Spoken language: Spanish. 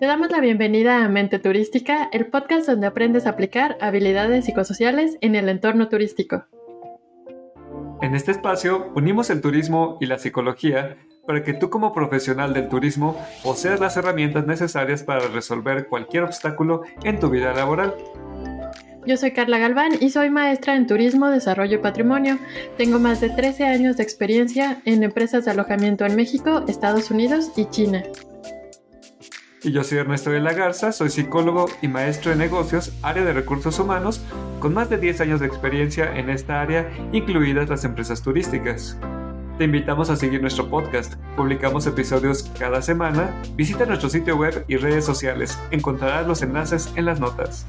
Te damos la bienvenida a Mente Turística, el podcast donde aprendes a aplicar habilidades psicosociales en el entorno turístico. En este espacio unimos el turismo y la psicología para que tú como profesional del turismo poseas las herramientas necesarias para resolver cualquier obstáculo en tu vida laboral. Yo soy Carla Galván y soy maestra en Turismo, Desarrollo y Patrimonio. Tengo más de 13 años de experiencia en empresas de alojamiento en México, Estados Unidos y China. Y yo soy Ernesto de la Garza, soy psicólogo y maestro de negocios, área de recursos humanos, con más de 10 años de experiencia en esta área, incluidas las empresas turísticas. Te invitamos a seguir nuestro podcast. Publicamos episodios cada semana. Visita nuestro sitio web y redes sociales. Encontrarás los enlaces en las notas.